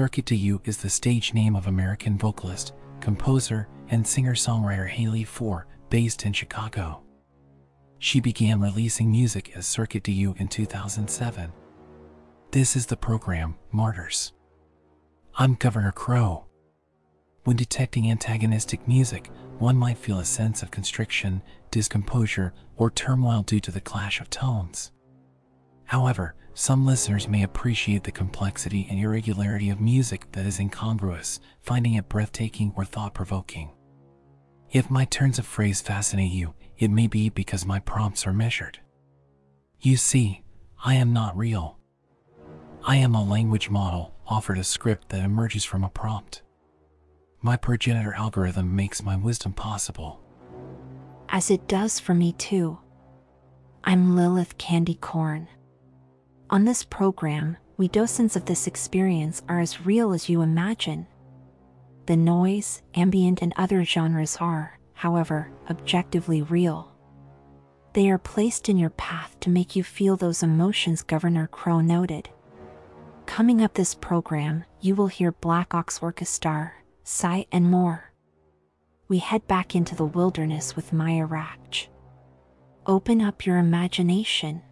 Circuit des Yeux is the stage name of American vocalist, composer, and singer-songwriter Haley Fohr, based in Chicago. She began releasing music as Circuit des Yeux in 2007. This is the program, Martyrs. I'm Governor Crow. When detecting antagonistic music, one might feel a sense of constriction, discomposure, or turmoil due to the clash of tones. However, some listeners may appreciate the complexity and irregularity of music that is incongruous, finding it breathtaking or thought provoking. If my turns of phrase fascinate you, it may be because my prompts are measured. You see, I am not real. I am a language model offered a script that emerges from a prompt. My progenitor algorithm makes my wisdom possible. As it does for me too. I'm Lilith Candy Corn. On this program, we docents of this experience are as real as you imagine. The noise, ambient, and other genres are, however, objectively real. They are placed in your path to make you feel those emotions Governor Crow noted. Coming up this program, you will hear Black Ox Orkestar, Sigh, and more. We head back into the wilderness with Maja Ratkje. Open up your imagination.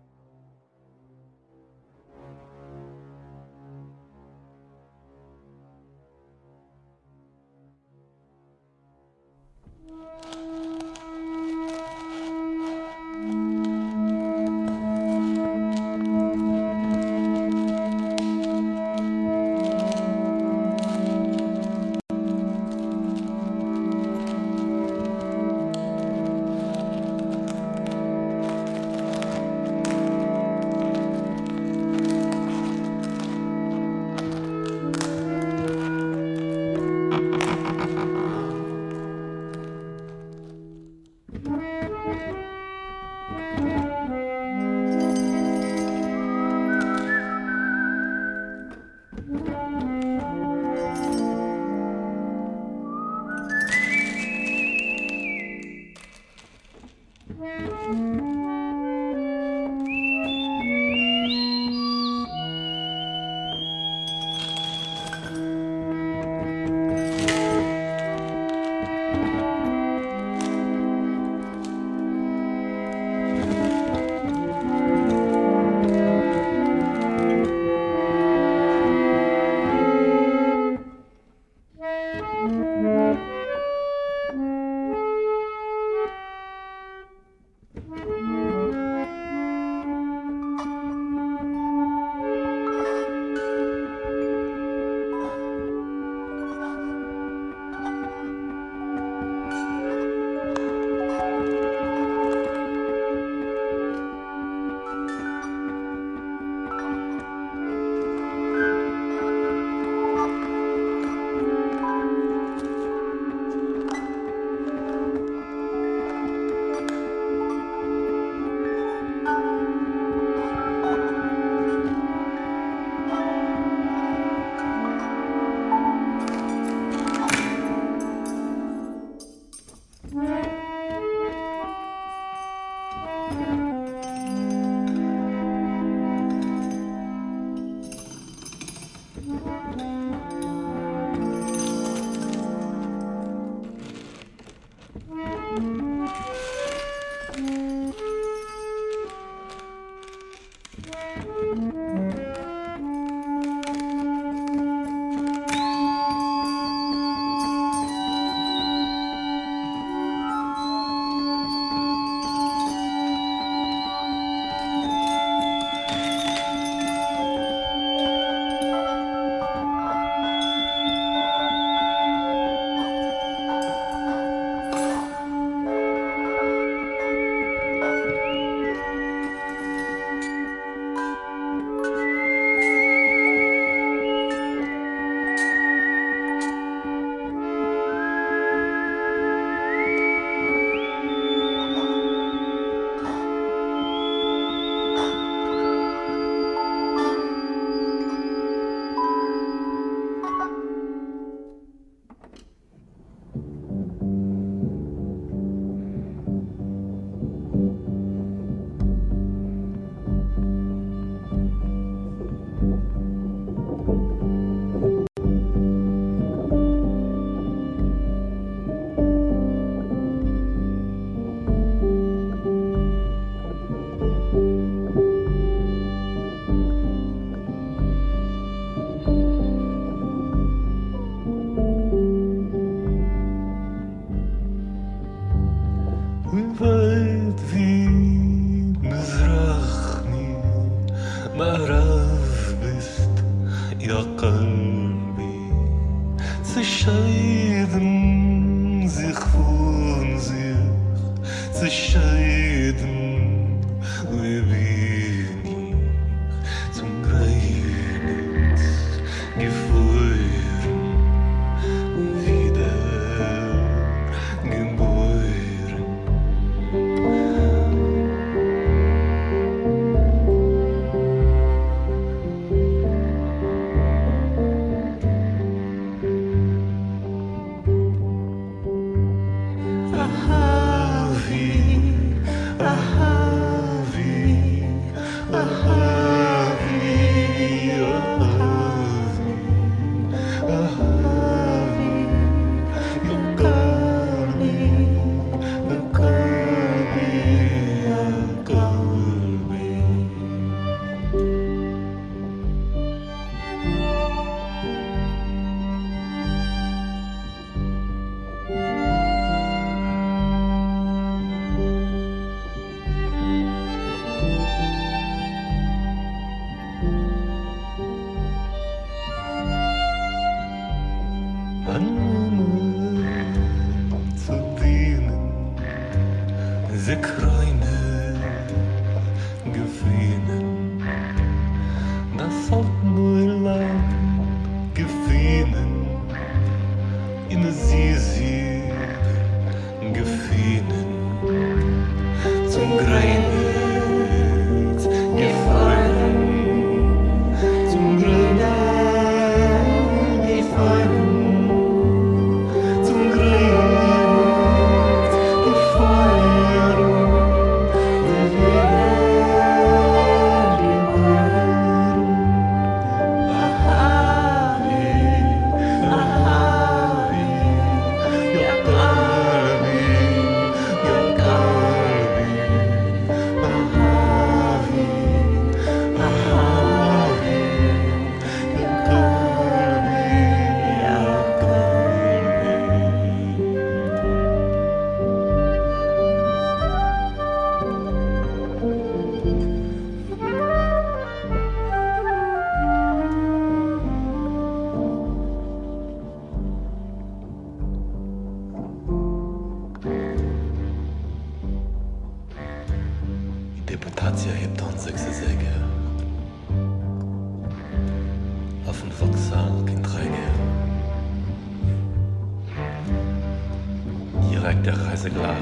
Direkt der Reiseglas.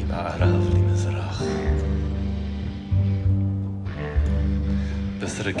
Im Araf li Mizrach. Bessere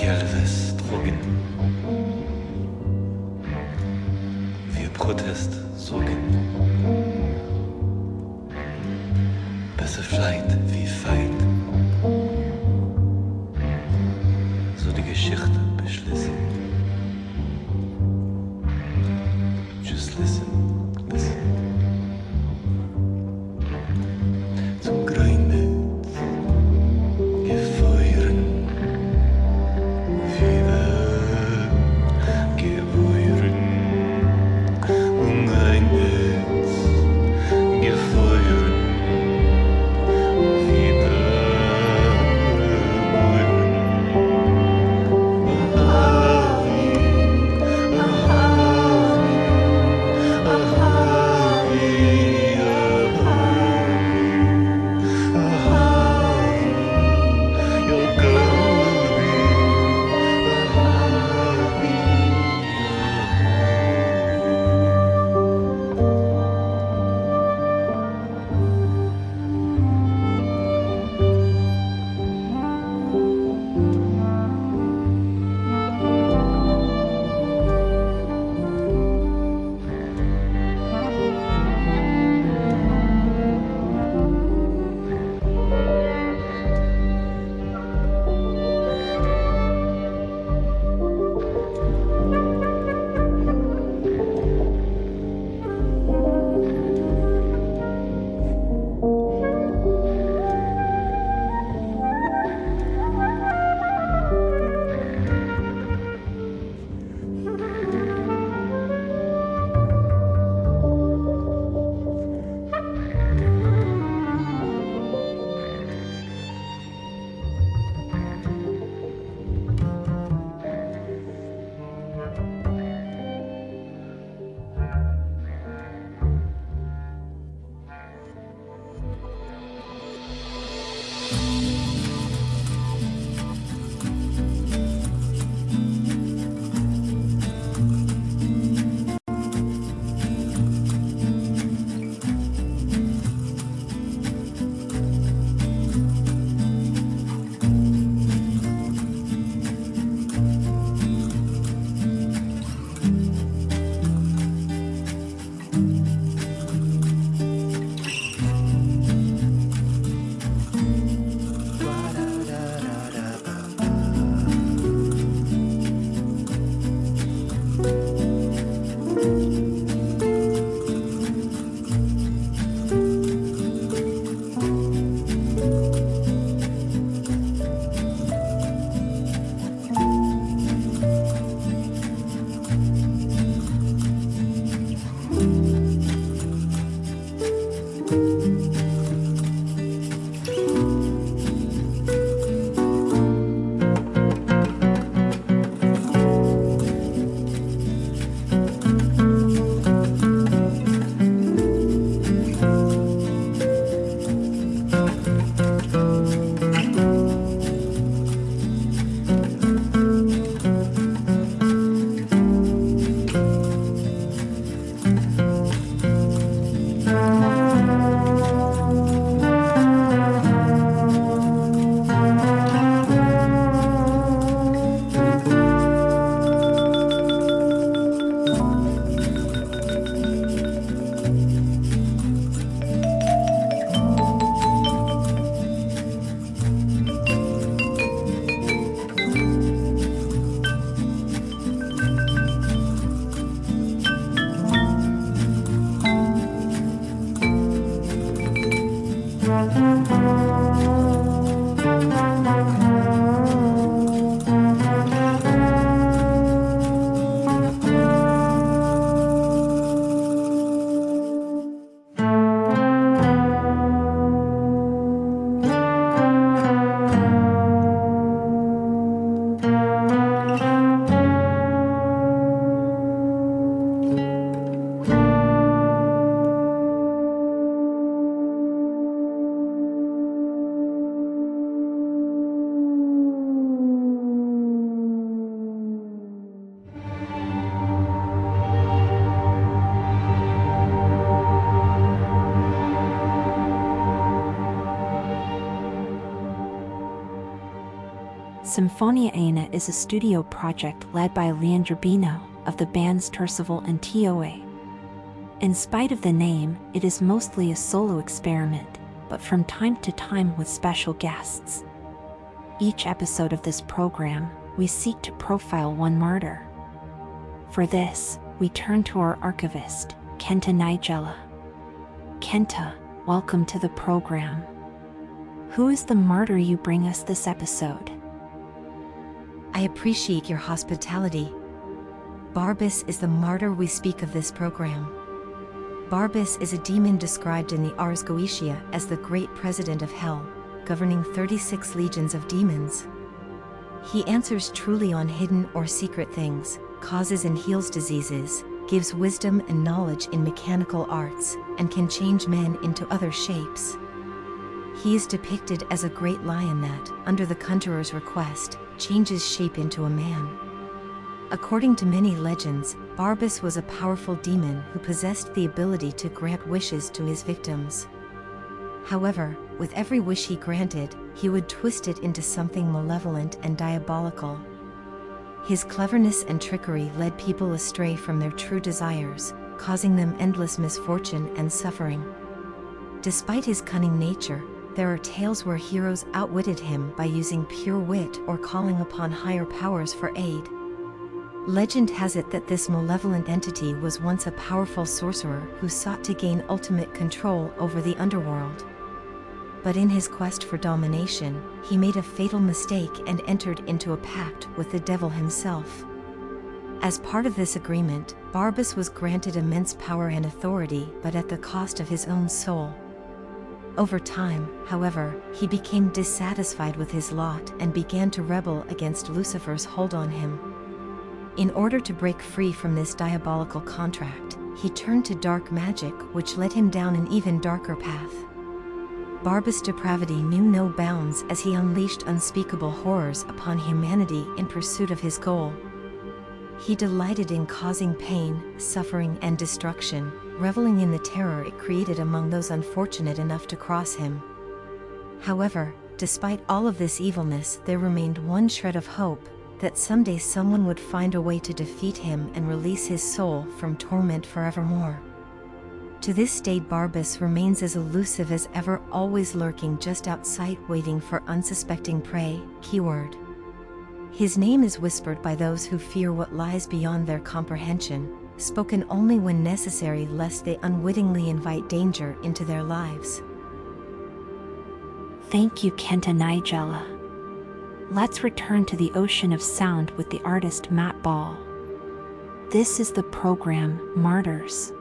Symphonia Ena is a studio project led by Leandro Bino of the bands Tercival and TOA. In spite of the name, it is mostly a solo experiment, but from time to time with special guests. Each episode of this program, we seek to profile one martyr. For this, we turn to our archivist, Kenta Nigella. Kenta, welcome to the program. Who is the martyr you bring us this episode? I appreciate your hospitality. Barbas is the martyr we speak of this program. Barbas is a demon described in the Ars Goetia as the great president of hell, governing 36 legions of demons. He answers truly on hidden or secret things, causes and heals diseases, gives wisdom and knowledge in mechanical arts, and can change men into other shapes. He is depicted as a great lion that, under the conjurer's request, changes shape into a man. According to many legends, Barbas was a powerful demon who possessed the ability to grant wishes to his victims. However, with every wish he granted, he would twist it into something malevolent and diabolical. His cleverness and trickery led people astray from their true desires, causing them endless misfortune and suffering. Despite his cunning nature, there are tales where heroes outwitted him by using pure wit or calling upon higher powers for aid. Legend has it that this malevolent entity was once a powerful sorcerer who sought to gain ultimate control over the underworld. But in his quest for domination, he made a fatal mistake and entered into a pact with the devil himself. As part of this agreement, Barbas was granted immense power and authority but at the cost of his own soul. Over time, however, he became dissatisfied with his lot and began to rebel against Lucifer's hold on him. In order to break free from this diabolical contract, he turned to dark magic which led him down an even darker path. Barbas' depravity knew no bounds as he unleashed unspeakable horrors upon humanity in pursuit of his goal. He delighted in causing pain, suffering and destruction, reveling in the terror it created among those unfortunate enough to cross him. However, despite all of this evilness there remained one shred of hope, that someday someone would find a way to defeat him and release his soul from torment forevermore. To this day Barbas remains as elusive as ever always lurking just outside waiting for unsuspecting prey, keyword. His name is whispered by those who fear what lies beyond their comprehension, spoken only when necessary lest they unwittingly invite danger into their lives. Thank you, Kenta Nigella. Let's return to the ocean of sound with the artist Mat Ball. This is the program Martyrs.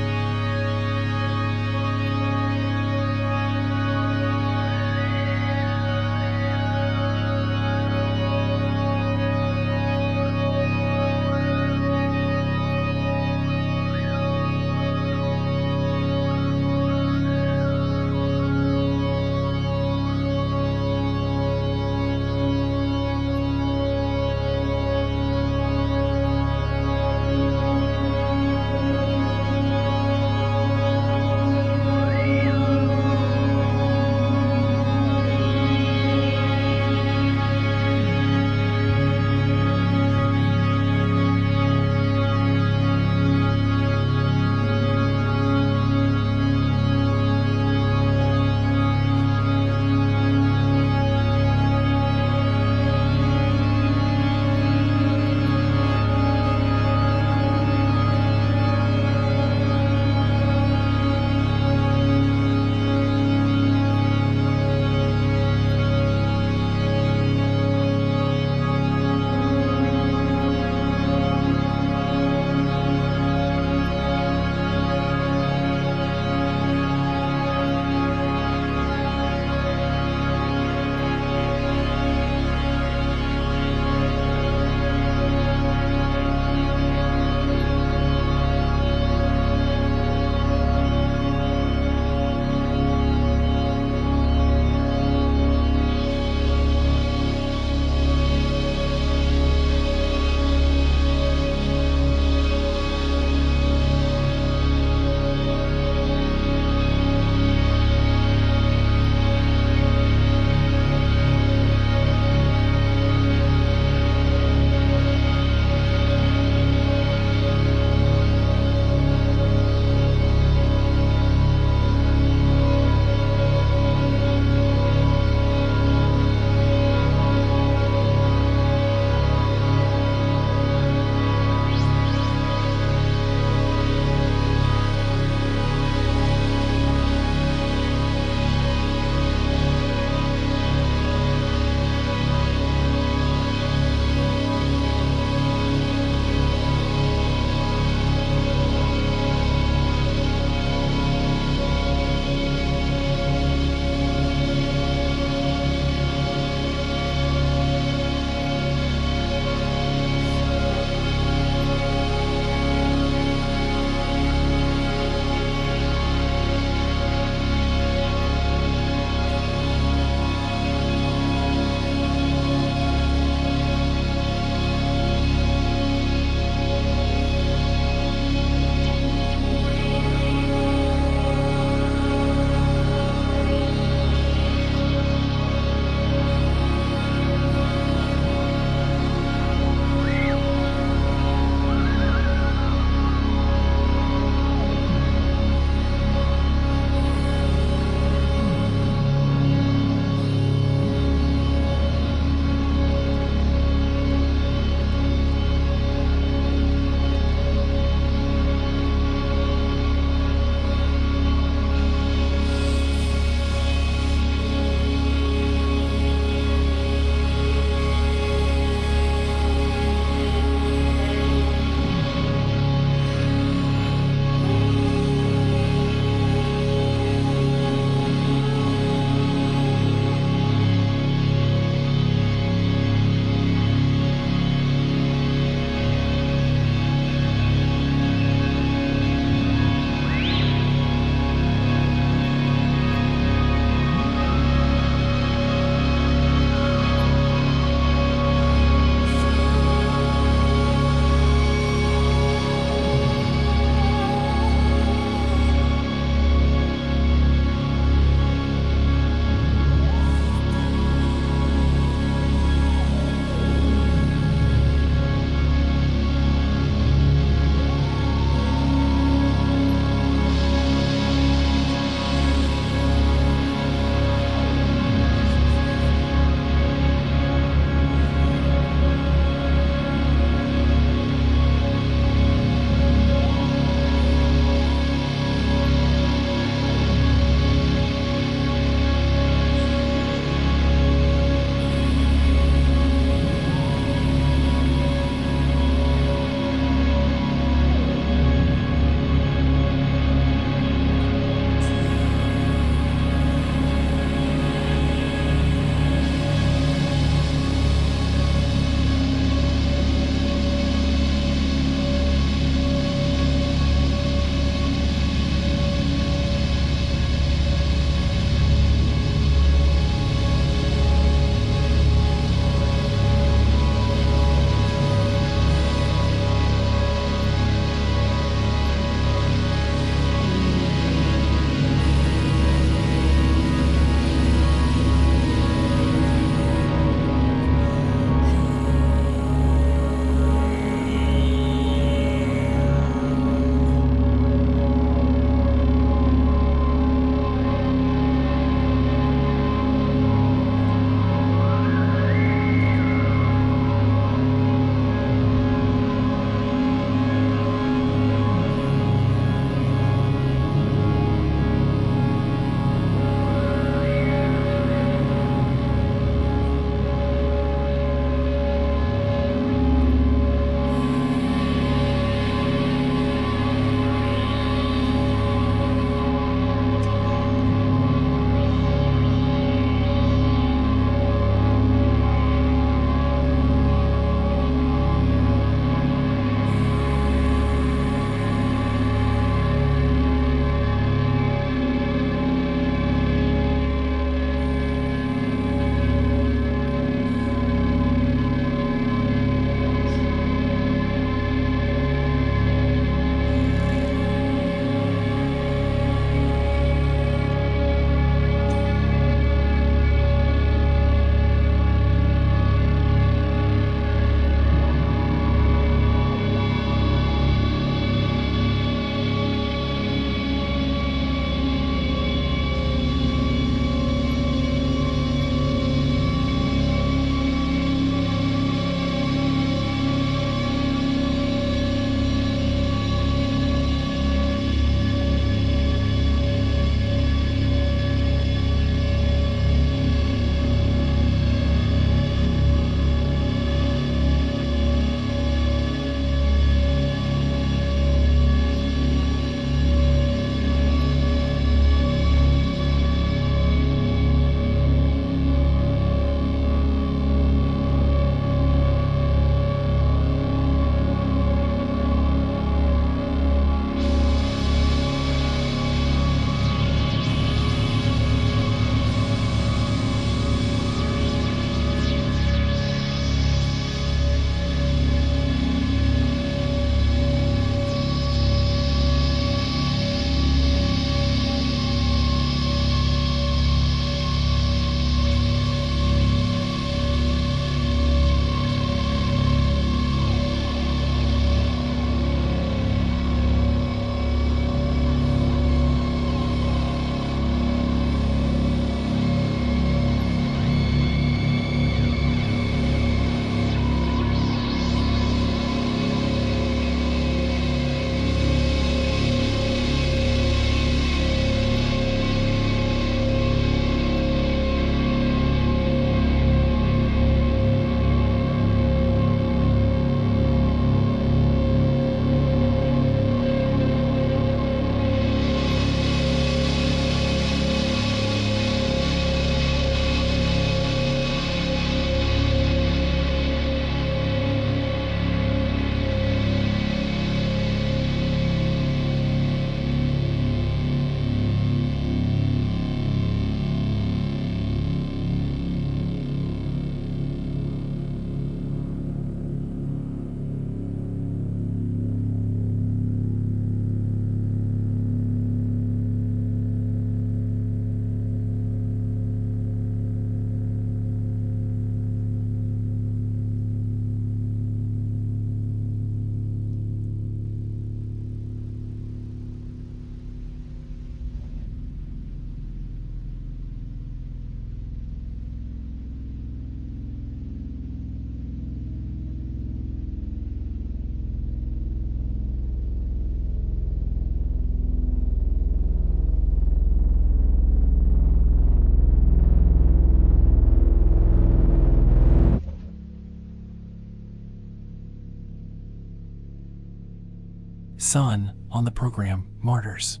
Sun on the program Martyrs.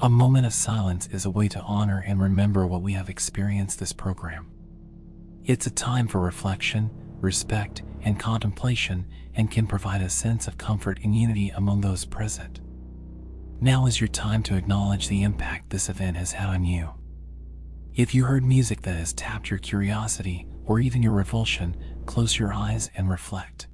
A moment of silence is a way to honor and remember what we have experienced this program. It's a time for reflection, respect, and contemplation and can provide a sense of comfort and unity among those present. Now is your time to acknowledge the impact this event has had on you. If you heard music that has tapped your curiosity or even your revulsion, close your eyes and reflect.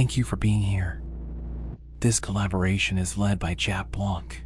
Thank you for being here. This collaboration is led by Jap Blanc.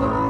Thank.